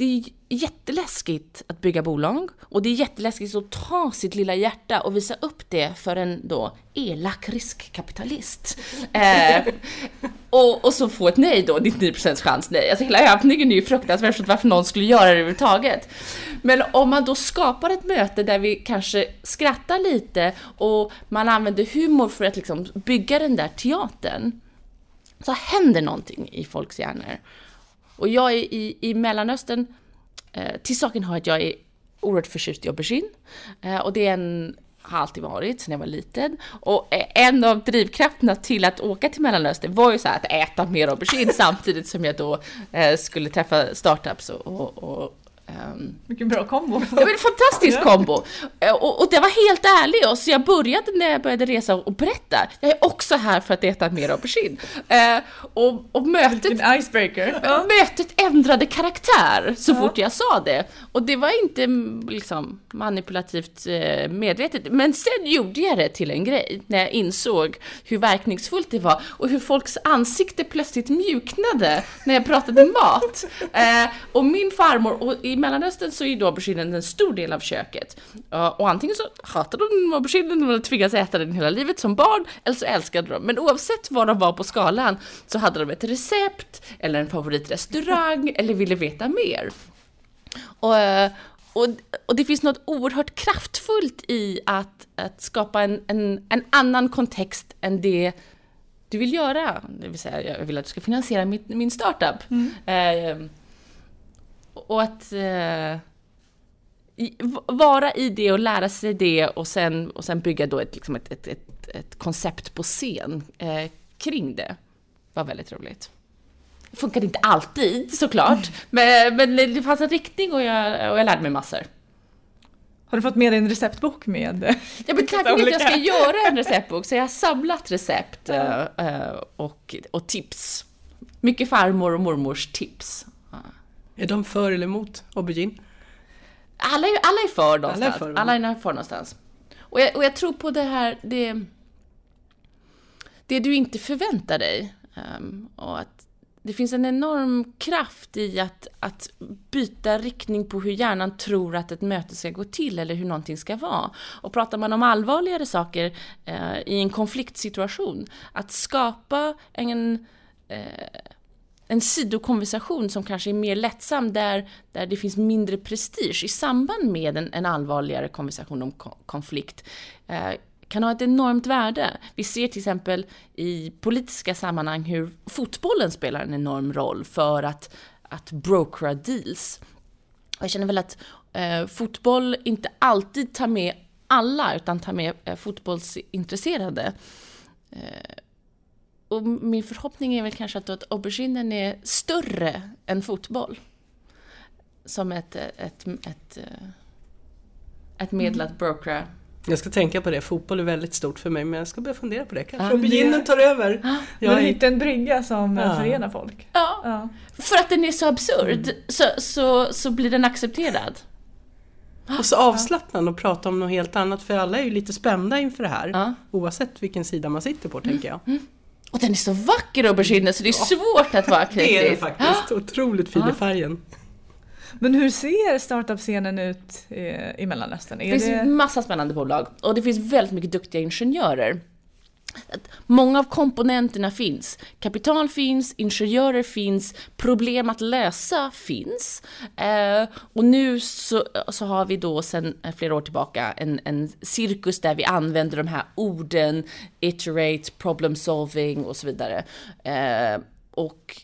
det är jätteläskigt att bygga bolag och det är jätteläskigt att ta sitt lilla hjärta och visa upp det för en då elak riskkapitalist. Eh, och, och så få ett nej då, 99% chans nej. Alltså hela övningen är ju fruktansvärt varför någon skulle göra det överhuvudtaget. Men om man då skapar ett möte där vi kanske skrattar lite och man använder humor för att liksom bygga den där teatern, så händer någonting i folks hjärnor. Och jag är i, i Mellanöstern, eh, till saken har att jag är oerhört förtjust i aubergine. Eh, och det är en, har alltid varit sen jag var liten. Och eh, en av drivkrafterna till att åka till Mellanöstern var ju så att äta mer aubergine samtidigt som jag då eh, skulle träffa startups och, och, och Um, Vilken bra kombo! Det var en fantastisk kombo! Eh, och, och det var helt ärlig, och så jag började när jag började resa och berätta. Jag är också här för att äta mer aubergine. Uh, och, och mötet... Vilken icebreaker! Ja. Mötet ändrade karaktär så fort jag sa det. Och det var inte liksom manipulativt uh, medvetet. Men sen gjorde jag det till en grej, när jag insåg hur verkningsfullt det var och hur folks ansikte plötsligt mjuknade när jag pratade mat. Uh, och min farmor, och i Mellanöstern så är då auberginen en stor del av köket. Och antingen så hatade de auberginen och tvingades äta den hela livet som barn, eller så älskade de. Men oavsett var de var på skalan så hade de ett recept, eller en favoritrestaurang, eller ville veta mer. Och, uh, och, och, det finns något oerhört kraftfullt i att, att skapa en, en, en annan kontext än det du vill göra. Det vill säga, jag vill att du ska finansiera min, min startup. Mm. Eh, och att eh, vara i det och lära sig det och sen, och sen bygga då ett, liksom ett, ett, ett, ett koncept på scen eh, kring det var väldigt roligt. Det funkade inte alltid såklart, men, men det fanns en riktning och jag, och jag lärde mig massor. Har du fått med dig en receptbok med? Jag men tanken att jag ska göra en receptbok, så jag har samlat recept ja. uh, och, och tips. Mycket farmor och mormors tips. Är de för eller emot aubergine? Alla är, alla är för någonstans. Alla är för, alla är för någonstans. Och jag, och jag tror på det här, det, det du inte förväntar dig. Um, och att det finns en enorm kraft i att, att byta riktning på hur hjärnan tror att ett möte ska gå till eller hur någonting ska vara. Och pratar man om allvarligare saker eh, i en konfliktsituation, att skapa en, eh, en sidokonversation som kanske är mer lättsam där, där det finns mindre prestige i samband med en, en allvarligare konversation om konflikt eh, kan ha ett enormt värde. Vi ser till exempel i politiska sammanhang hur fotbollen spelar en enorm roll för att, att brokera deals. Och jag känner väl att eh, fotboll inte alltid tar med alla, utan tar med eh, fotbollsintresserade. Eh, och min förhoppning är väl kanske att, att auberginen är större än fotboll. Som ett, ett, ett, ett, ett medel att brokera jag ska tänka på det. Fotboll är väldigt stort för mig men jag ska börja fundera på det. Kanske ja, auberginen tar över. Ja. Jag men hitta en brygga som ja. förenar folk. Ja. ja. För att den är så absurd mm. så, så, så blir den accepterad. Och så avslappnad och prata om något helt annat för alla är ju lite spända inför det här. Ja. Oavsett vilken sida man sitter på tänker jag. Mm. Och den är så vacker auberginen så det är svårt att vara kritisk. Det är den faktiskt. Otroligt fin i färgen. Men hur ser startup-scenen ut i Mellanöstern? det finns det... massa spännande bolag och det finns väldigt mycket duktiga ingenjörer. Många av komponenterna finns. Kapital finns, ingenjörer finns, problem att lösa finns. Eh, och nu så, så, har vi då sedan eh, flera år tillbaka en, en cirkus där vi använder de här orden, iterate, problem solving och så vidare. Eh, och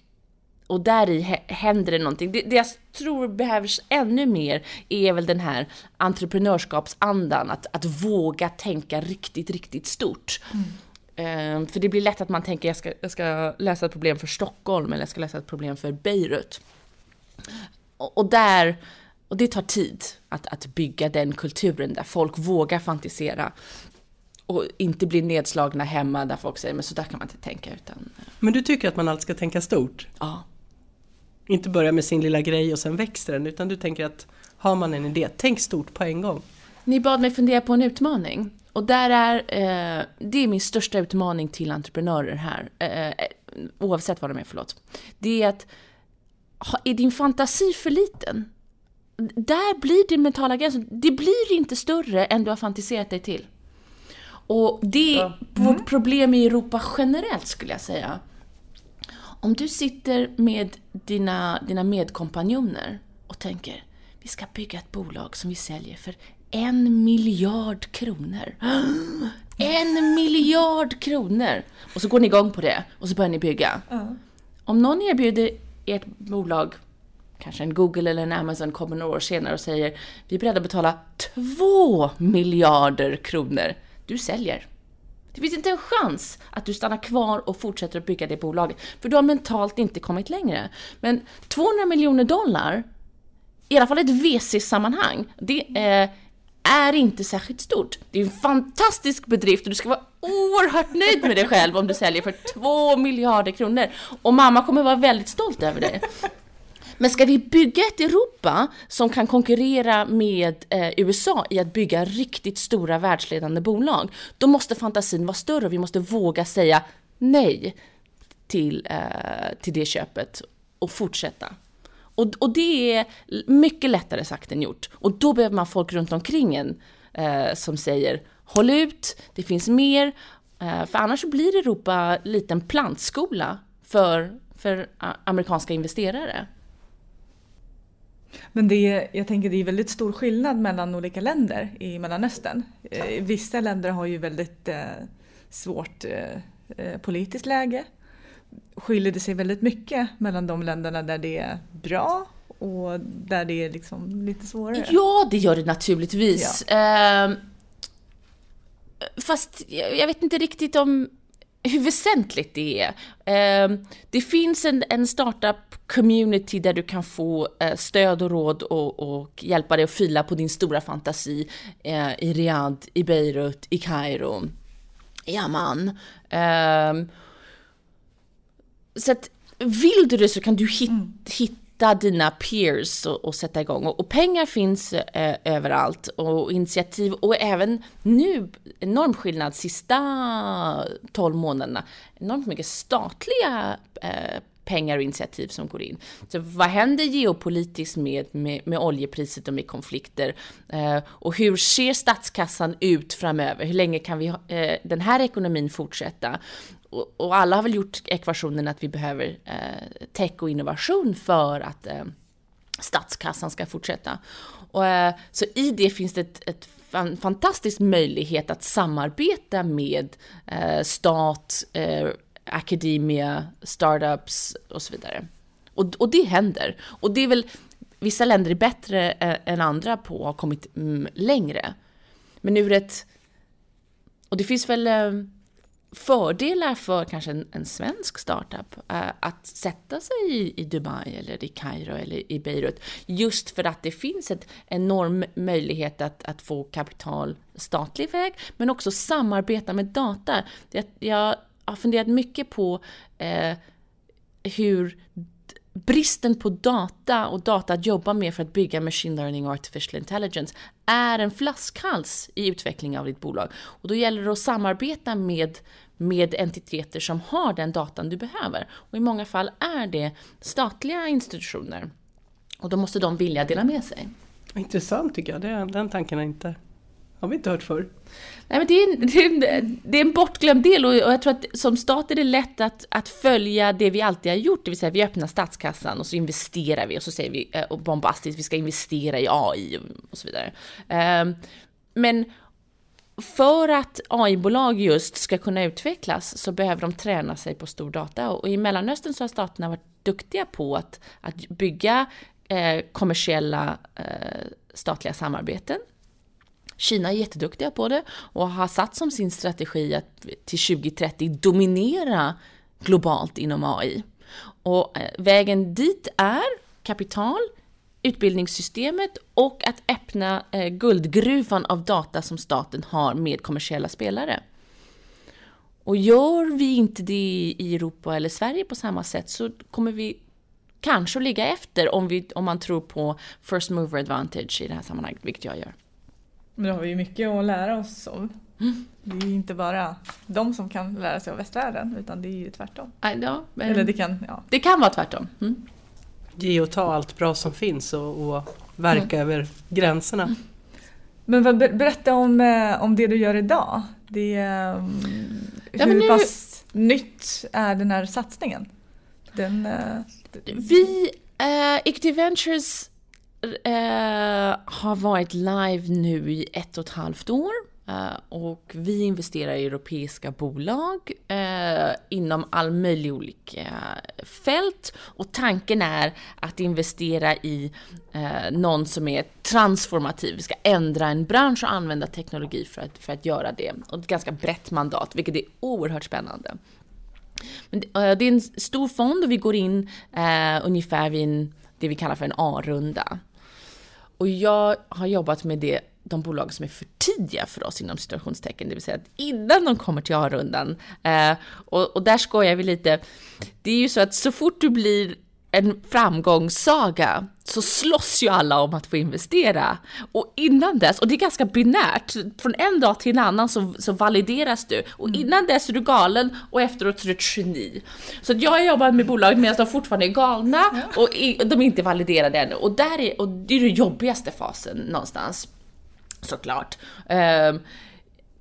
och där i händer det någonting. Det, det jag tror behövs ännu mer är väl den här entreprenörskapsandan, att, att våga tänka riktigt, riktigt stort. Mm. Uh, för det blir lätt att man tänker jag ska, jag ska lösa ett problem för Stockholm eller jag ska lösa ett problem för Beirut. Och, och där, och det tar tid att, att bygga den kulturen där folk vågar fantisera och inte bli nedslagna hemma där folk säger men så där kan man inte tänka. Utan... Men du tycker att man alltid ska tänka stort? Ja. Inte börja med sin lilla grej och sen växer den utan du tänker att har man en idé, tänk stort på en gång. Ni bad mig fundera på en utmaning. Och där är, eh, det är min största utmaning till entreprenörer här, eh, eh oavsett vad de är, förlåt. Det är att, är din fantasi för liten? Där blir din mentala gräns, det blir inte större än du har fantiserat dig till. Och det är mm. vårt problem i Europa generellt skulle jag säga. Om du sitter med dina, dina medkompanjoner och tänker vi ska bygga ett bolag som vi säljer för en miljard kronor. En miljard kronor! Och så går ni igång på det och så börjar ni bygga. Mm. Om någon erbjuder ert bolag, kanske en Google eller en Amazon, kommer några år senare och säger vi är beredda att betala två miljarder kronor. Du säljer. Det finns inte en chans att du stannar kvar och fortsätter att bygga det bolaget, för du har mentalt inte kommit längre. Men 200 miljoner dollar, i alla fall ett VC-sammanhang, det eh, är inte särskilt stort. Det är en fantastisk bedrift och du ska vara oerhört nöjd med dig själv om du säljer för 2 miljarder kronor. Och mamma kommer vara väldigt stolt över dig. Men ska vi bygga ett Europa som kan konkurrera med eh, USA i att bygga riktigt stora världsledande bolag, då måste fantasin vara större och vi måste våga säga nej till, eh, till det köpet och fortsätta. Och, och det är mycket lättare sagt än gjort. Och då behöver man folk runt omkring en eh, som säger håll ut, det finns mer. Eh, för annars blir Europa en plantskola för, för amerikanska investerare. Men det, jag tänker det är väldigt stor skillnad mellan olika länder i Mellanöstern. Eh, vissa länder har ju väldigt eh, svårt eh, eh, politiskt läge. Skiljer det sig väldigt mycket mellan de länderna där det är bra och där det är liksom lite svårare? Ja, det gör det naturligtvis. Ja. Eh, fast jag vet inte riktigt om hur väsentligt det är. Eh, det finns en, en startup-community där du kan få eh, stöd och råd och, och, hjälpa dig att fila på din stora fantasi eh, i Riyadh, i Beirut, i Kairo, i Amman. Så att vill du det så kan du hit, mm. hitta dina peers och, och, sätta igång. Och, och pengar finns eh, överallt och initiativ och även nu, enorm skillnad sista 12 månaderna, enormt mycket statliga eh, pengar och initiativ som går in. Så vad händer geopolitiskt med, med, med oljepriset och med konflikter? Eh, och hur ser statskassan ut framöver? Hur länge kan vi, eh, den här ekonomin fortsätta? Och, och, alla har väl gjort ekvationen att vi behöver eh, tech och innovation för att eh, statskassan ska fortsätta. Och, eh, så i det finns det ett, ett en fantastisk möjlighet att samarbeta med eh, stat, eh, akademia, startups och så vidare. Och, och det händer. Och det är väl, vissa länder är bättre eh, än andra på att ha kommit mm, längre. Men ur ett... Och det finns väl eh, fördelar för kanske en, en svensk startup eh, att sätta sig i, i, Dubai eller i Kairo eller i Beirut. Just för att det finns en enorm möjlighet att, att få kapital statlig väg, men också samarbeta med data. Jag, jag har funderat mycket på eh, hur bristen på data och data att jobba med för att bygga machine learning och artificial intelligence är en flaskhals i utvecklingen av ditt bolag. Och då gäller det att samarbeta med, med entiteter som har den datan du behöver. Och i många fall är det statliga institutioner. Och då måste de vilja dela med sig. Intressant tycker jag, den, den tanken har, inte, har vi inte hört förr. Nej, men det, är en, det, är en, det är en bortglömd del och jag tror att som stat är det lätt att, att följa det vi alltid har gjort, det vill säga vi öppnar statskassan och så investerar vi och så säger vi eh, och bombastiskt vi ska investera i AI och så vidare. Ehm, men för att AI-bolag just ska kunna utvecklas så behöver de träna sig på stor data och i Mellanöstern så har staterna varit duktiga på att, att bygga eh, kommersiella eh, statliga samarbeten Kina är jätteduktiga på det och har satt som sin strategi att till 2030 dominera globalt inom AI. Och eh, vägen dit är kapital, utbildningssystemet och att öppna eh, guldgruvan av data som staten har med kommersiella spelare. Och gör vi inte det i Europa eller Sverige på samma sätt så kommer vi kanske att ligga efter om, vi, om man tror på first mover advantage i det här sammanhanget, vilket jag gör. Men då har vi ju mycket att lära oss av. Mm. Det är ju inte bara de som kan lära sig av västvärlden utan det är ju tvärtom. Ja, Eller det kan, ja. det kan vara tvärtom. Mm. Ge och ta allt bra som finns och, och verka mm. över gränserna. Mm. Men vad, berätta om, eh, om det du gör idag. Det, um, hur nu... pass nytt är den här satsningen? Den, uh, vi, uh, Equity Ventures eh, har varit live nu i ett och ett halvt år. Uh, och vi investerar i europeiska bolag uh, inom all möjlig olika fält. Och tanken är att investera i uh, någon som är transformativ. Vi ska ändra en bransch och använda teknologi för att, för att göra det. Och ett ganska brett mandat, vilket är oerhört spännande. Men det, det är en stor fond och vi går in ungefär vid en, det vi kallar för en A-runda. Och jag har jobbat med det, de bolag som är för tidiga för oss inom situationstecken, det vill säga att innan de kommer till A-rundan. Eh, och, och där skojar vi lite. Det är ju så att så fort du blir en framgångssaga så slåss ju alla om att få investera. Och innan dess, och det är ganska binärt, från en dag till en annan så, så valideras du. Och innan dess är du galen och efteråt så är du ett geni. Så jag har jobbat med bolag medan de fortfarande är galna och de är inte validerade ännu. Och, där är, och det är den jobbigaste fasen någonstans. Såklart. Um,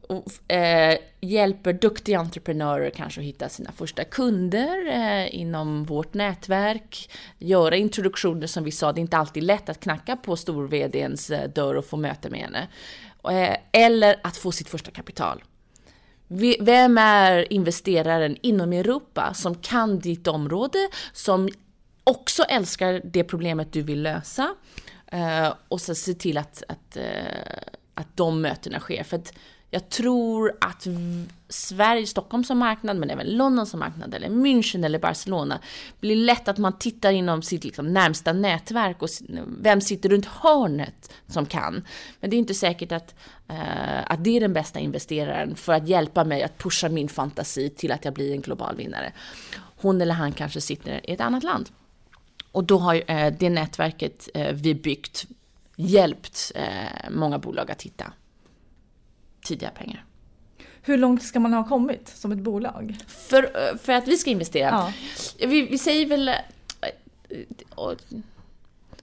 och, eh, hjälper duktiga entreprenörer kanske att hitta sina första kunder eh, inom vårt nätverk, göra introduktioner som vi sa, det är inte alltid lätt att knacka på stor-VDns eh, dörr och få möte med henne. Eh, eller att få sitt första kapital. Vem är investeraren inom Europa som kan ditt område, som också älskar det problemet du vill lösa eh, och så se till att, att, eh, att de mötena sker. För att jag tror att Sverige, Stockholm som marknad, men även London som marknad, eller München eller Barcelona, blir lätt att man tittar inom sitt liksom närmsta nätverk och vem sitter runt hörnet som kan. Men det är inte säkert att, uh, att det är den bästa investeraren för att hjälpa mig att pusha min fantasi till att jag blir en global vinnare. Hon eller han kanske sitter i ett annat land. Och då har uh, det nätverket uh, vi byggt hjälpt många bolag att hitta tidiga pengar. Hur långt ska man ha kommit som ett bolag? För, för att vi ska investera? Ja. Vi, vi säger väl... Eh,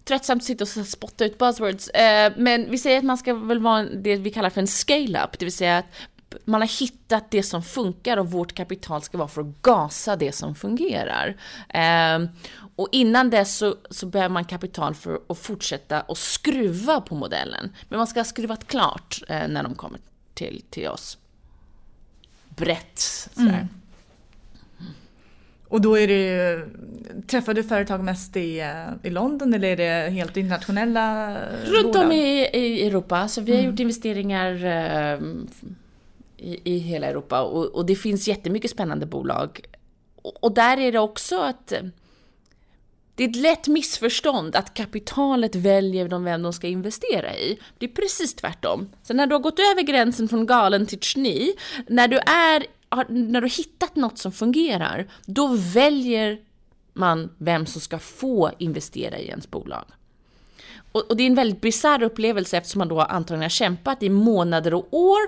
tröttsamt att sitta och spotta ut buzzwords, eh, men vi säger att man ska väl vara det vi kallar för en scale-up, det vill säga att man har hittat det som funkar och vårt kapital ska vara för att gasa det som fungerar. Eh, och innan dess så, så behöver man kapital för att fortsätta och skruva på modellen. Men man ska ha skruvat klart när de kommer till, till oss. Brett. Mm. Och då är det Träffar du företag mest i, i London eller är det helt internationella Runt bolag? om i, i Europa. Så vi har mm. gjort investeringar um, i, i hela Europa och, och, det finns jättemycket spännande bolag. Och, och där är det också att det är ett lätt missförstånd att kapitalet väljer de vem de ska investera i. Det är precis tvärtom. Så när du har gått över gränsen från galen till geni, när du, är, när du har hittat något som fungerar, då väljer man vem som ska få investera i ens bolag. Och, det är en väldigt bisarr upplevelse eftersom man då antagligen har kämpat i månader och år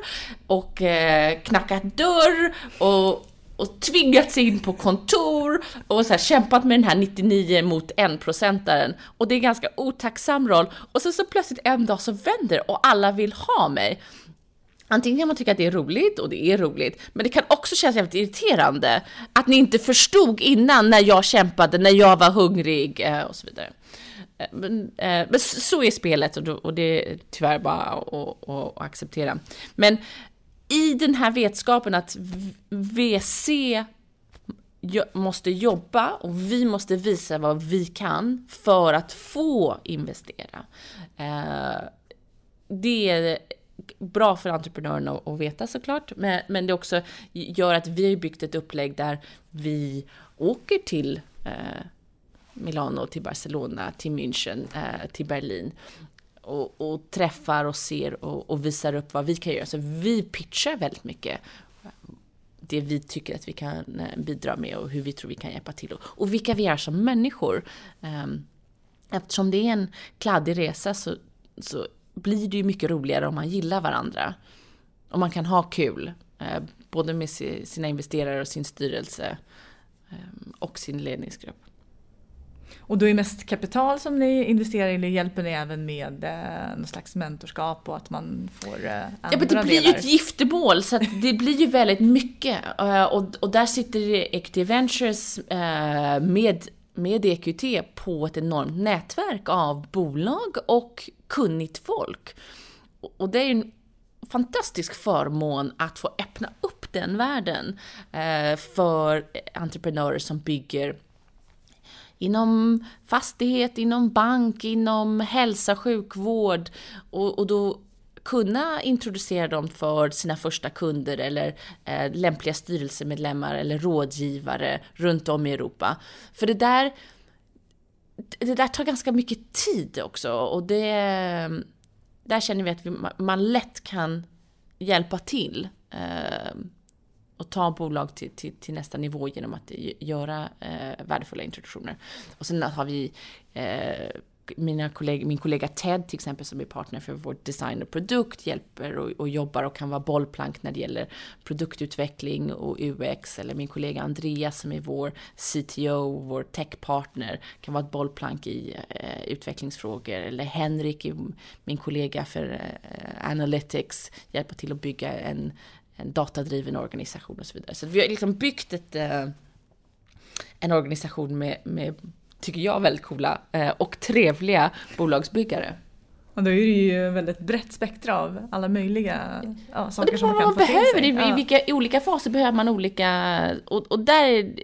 och eh, knackat dörr och, och tvingats in på kontor och så här, kämpat med den här 99 mot 1-procentaren. Och det är en ganska otacksam roll. Och sen så plötsligt en dag så vänder och alla vill ha mig. Antingen kan man tycka att det är roligt, och det är roligt, men det kan också kännas jävligt irriterande att ni inte förstod innan när jag kämpade, när jag var hungrig eh, och så vidare. Eh, men, eh, men så är spelet och det är tyvärr bara att, att acceptera. Men i den här vetskapen att VC måste jobba och vi måste visa vad vi kan för att få investera. Eh, det är bra för entreprenörerna att veta såklart, men det också gör att vi har byggt ett upplägg där vi åker till eh, Milano, till Barcelona, till München, eh, till Berlin och, och träffar och ser och, och, visar upp vad vi kan göra. Så vi pitchar väldigt mycket det vi tycker att vi kan eh, bidra med och hur vi tror vi kan hjälpa till och, och vilka vi är som människor. Ehm, eftersom det är en kladdig resa så, så blir det ju mycket roligare om man gillar varandra. Och man kan ha kul, eh, både med sina investerare och sin styrelse ehm, och sin ledningsgrupp. Och då är mest kapital som ni investerar i eller hjälper ni även med eh, någon slags mentorskap och att man får eh, andra Ja men det blir ju ett giftermål så det blir ju väldigt mycket. Uh, och, och där sitter Equity Ventures uh, med med EQT på ett enormt nätverk av bolag och kunnigt folk. Och det är en fantastisk förmån att få öppna upp den världen eh, för entreprenörer som bygger inom fastighet, inom bank, inom hälsa, sjukvård och, och då kunna introducera dem för sina första kunder eller eh, lämpliga styrelsemedlemmar eller rådgivare runt om i Europa. För det där, det där tar ganska mycket tid också och det, där känner vi att vi, man lätt kan hjälpa till. Eh, och ta bolag till, till, till nästa nivå genom att göra eh, värdefulla introduktioner. Och sen har vi eh, mina kolleg min kollega Ted till exempel som är partner för vår design och produkt hjälper och, och, jobbar och kan vara bollplank när det gäller produktutveckling och UX. Eller min kollega Andreas som är vår CTO, vår techpartner, kan vara ett bollplank i eh, utvecklingsfrågor. Eller Henrik, min kollega för eh, Analytics, hjälper till att bygga en, en datadriven organisation och så vidare. Så vi har liksom byggt ett, eh, en organisation med, med tycker jag, väldigt coola eh, och trevliga bolagsbyggare. Och då är det ju väldigt brett spektra av alla möjliga ja, saker som man kan få behöver, till sig. I vilka olika faser behöver man olika... Och, och där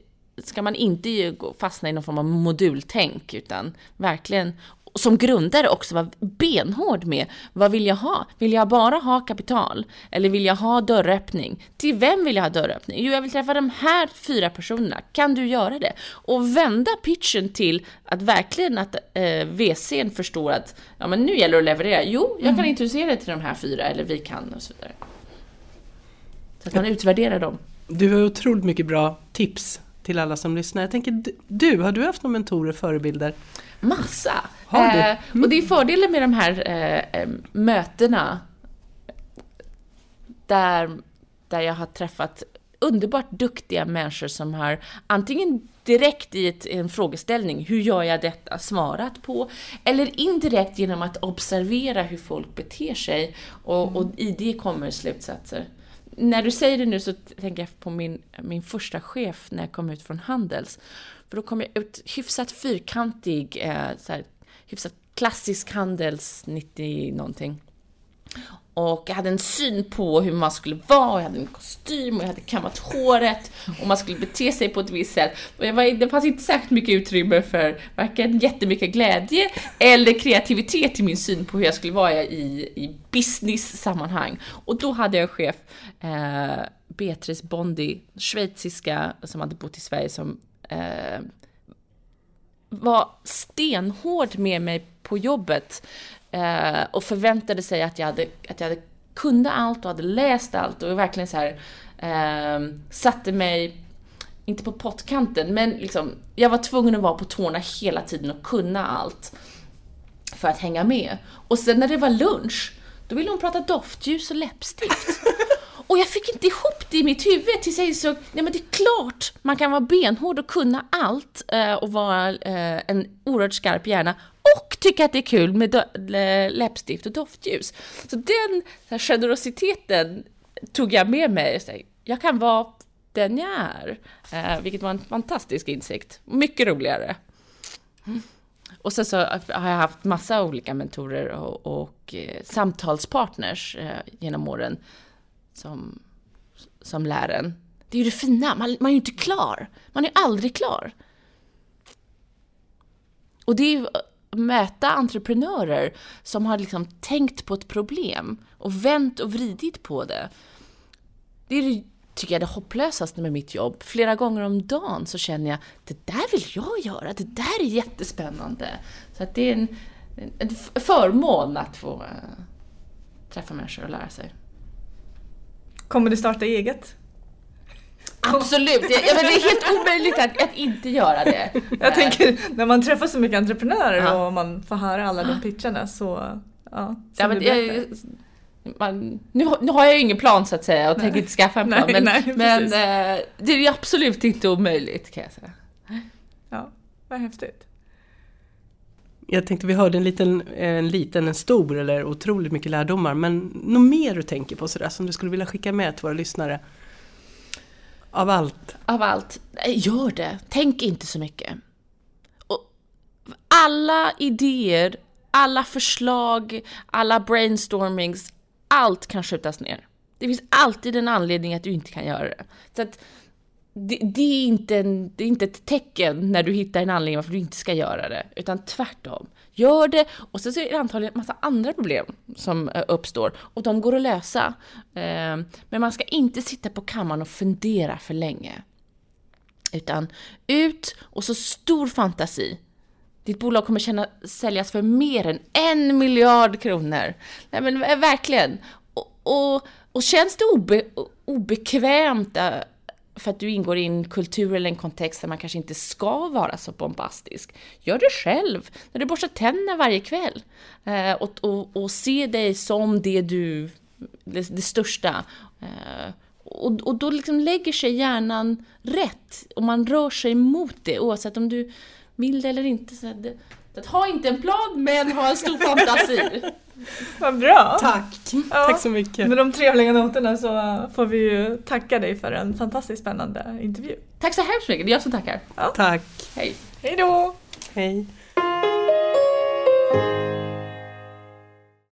ska man inte fastna i någon form av modultänk, utan verkligen som grundare också vara benhård med vad vill jag ha? Vill jag bara ha kapital? Eller vill jag ha dörröppning? Till vem vill jag ha dörröppning? Jo, jag vill träffa de här fyra personerna. Kan du göra det? Och vända pitchen till att verkligen att eh, VCn förstår att ja, men nu gäller det att leverera. Jo, jag kan mm. introducera det till de här fyra, eller vi kan och så vidare. Så att man utvärderar dem. Du har otroligt mycket bra tips till alla som lyssnar. Jag tänker, du, har du haft några mentorer, förebilder? Massa! Har du? Eh, mm. och det är fördelen med de här eh, mötena där, där jag har träffat underbart duktiga människor som har antingen direkt i ett, en frågeställning, hur gör jag detta, svarat på, eller indirekt genom att observera hur folk beter sig och, mm. och i det kommer slutsatser. När du säger det nu så tänker jag på min, min första chef när jag kom ut från Handels. För då kom jag ut hyfsat fyrkantig, eh, så här, hyfsat klassisk Handels 90 någonting. Och jag hade en syn på hur man skulle vara, jag hade en kostym och jag hade kammat håret och man skulle bete sig på ett visst sätt. Och jag var, det fanns inte särskilt mycket utrymme för varken jättemycket glädje eller kreativitet i min syn på hur jag skulle vara i, i business-sammanhang. Och då hade jag en chef, eh, Beatrice Bondi, schweiziska, som hade bott i Sverige som eh, var stenhård med mig på jobbet eh, och förväntade sig att jag, hade, att jag hade kunde allt och hade läst allt och verkligen så här eh, satte mig, inte på pottkanten, men liksom, jag var tvungen att vara på tårna hela tiden och kunna allt för att hänga med. Och sen när det var lunch, då ville hon prata doftljus och läppstift. Och jag fick inte ihop det i mitt huvud tills jag insåg, nej men det är klart man kan vara benhård och kunna allt eh, och vara eh, en oerhört skarp hjärna och tycka att det är kul med läppstift och doftljus. Så den så här, generositeten tog jag med mig. Så jag kan vara den jag är, eh, vilket var en fantastisk insikt. Mycket roligare. Mm. Och sen så har jag haft massa olika mentorer och, och eh, samtalspartners eh, genom åren som, som lär en. Det är ju det fina, man, man är ju inte klar. Man är aldrig klar. Och det är ju möta entreprenörer som har liksom tänkt på ett problem och vänt och vridit på det. Det är det, tycker jag, det hopplösaste med mitt jobb. Flera gånger om dagen så känner jag, det där vill jag göra, det där är jättespännande. Så att det är en, en förmån att få äh, träffa människor och lära sig. Kommer du starta eget? Absolut! Jag, men det är helt omöjligt att, att inte göra det. Jag tänker, när man träffar så mycket entreprenörer ja. och man får höra alla de pitcharna så... Ja, ja men jag, man, nu, nu har jag ju ingen plan så att säga och nej. tänker inte skaffa en plan. Nej, men nej, men eh, det är ju absolut inte omöjligt kan jag säga. Ja, vad häftigt. Jag tänkte vi hörde en liten, en liten, en stor eller otroligt mycket lärdomar. Men något mer du tänker på sådär som du skulle vilja skicka med till våra lyssnare? Av allt? Av allt. Gör det. Tänk inte så mycket. Och alla idéer, alla förslag, alla brainstormings, allt kan skjutas ner. Det finns alltid en anledning att du inte kan göra det. Så att det, det, är inte en, det är inte ett tecken när du hittar en anledning varför du inte ska göra det, utan tvärtom. Gör det och sen så är det antagligen en massa andra problem som eh, uppstår och de går att lösa. Ehm, men man ska inte sitta på kammaren och fundera för länge. Utan ut och så stor fantasi. Ditt bolag kommer känna, säljas för mer än en miljard kronor. Nej men eh, verkligen. Och, och Och känns det obe, obekvämt eh, för att du ingår i en kultur eller en kontext där man kanske inte ska vara så bombastisk. Gör det själv, när du borstar tänderna varje kväll. Eh, och, och, och se dig som det du, det, det största. Eh, och, och då liksom lägger sig hjärnan rätt och man rör sig mot det oavsett om du vill det eller inte. Så det, så att, ha inte en plan men ha en stor fantasi. Vad bra! Tack! Ja. Tack så mycket! Med de trevliga noterna så får vi ju tacka dig för en fantastiskt spännande intervju. Tack så hemskt mycket, det är jag som tackar. Ja. Tack! Hej! Hej då! Hej!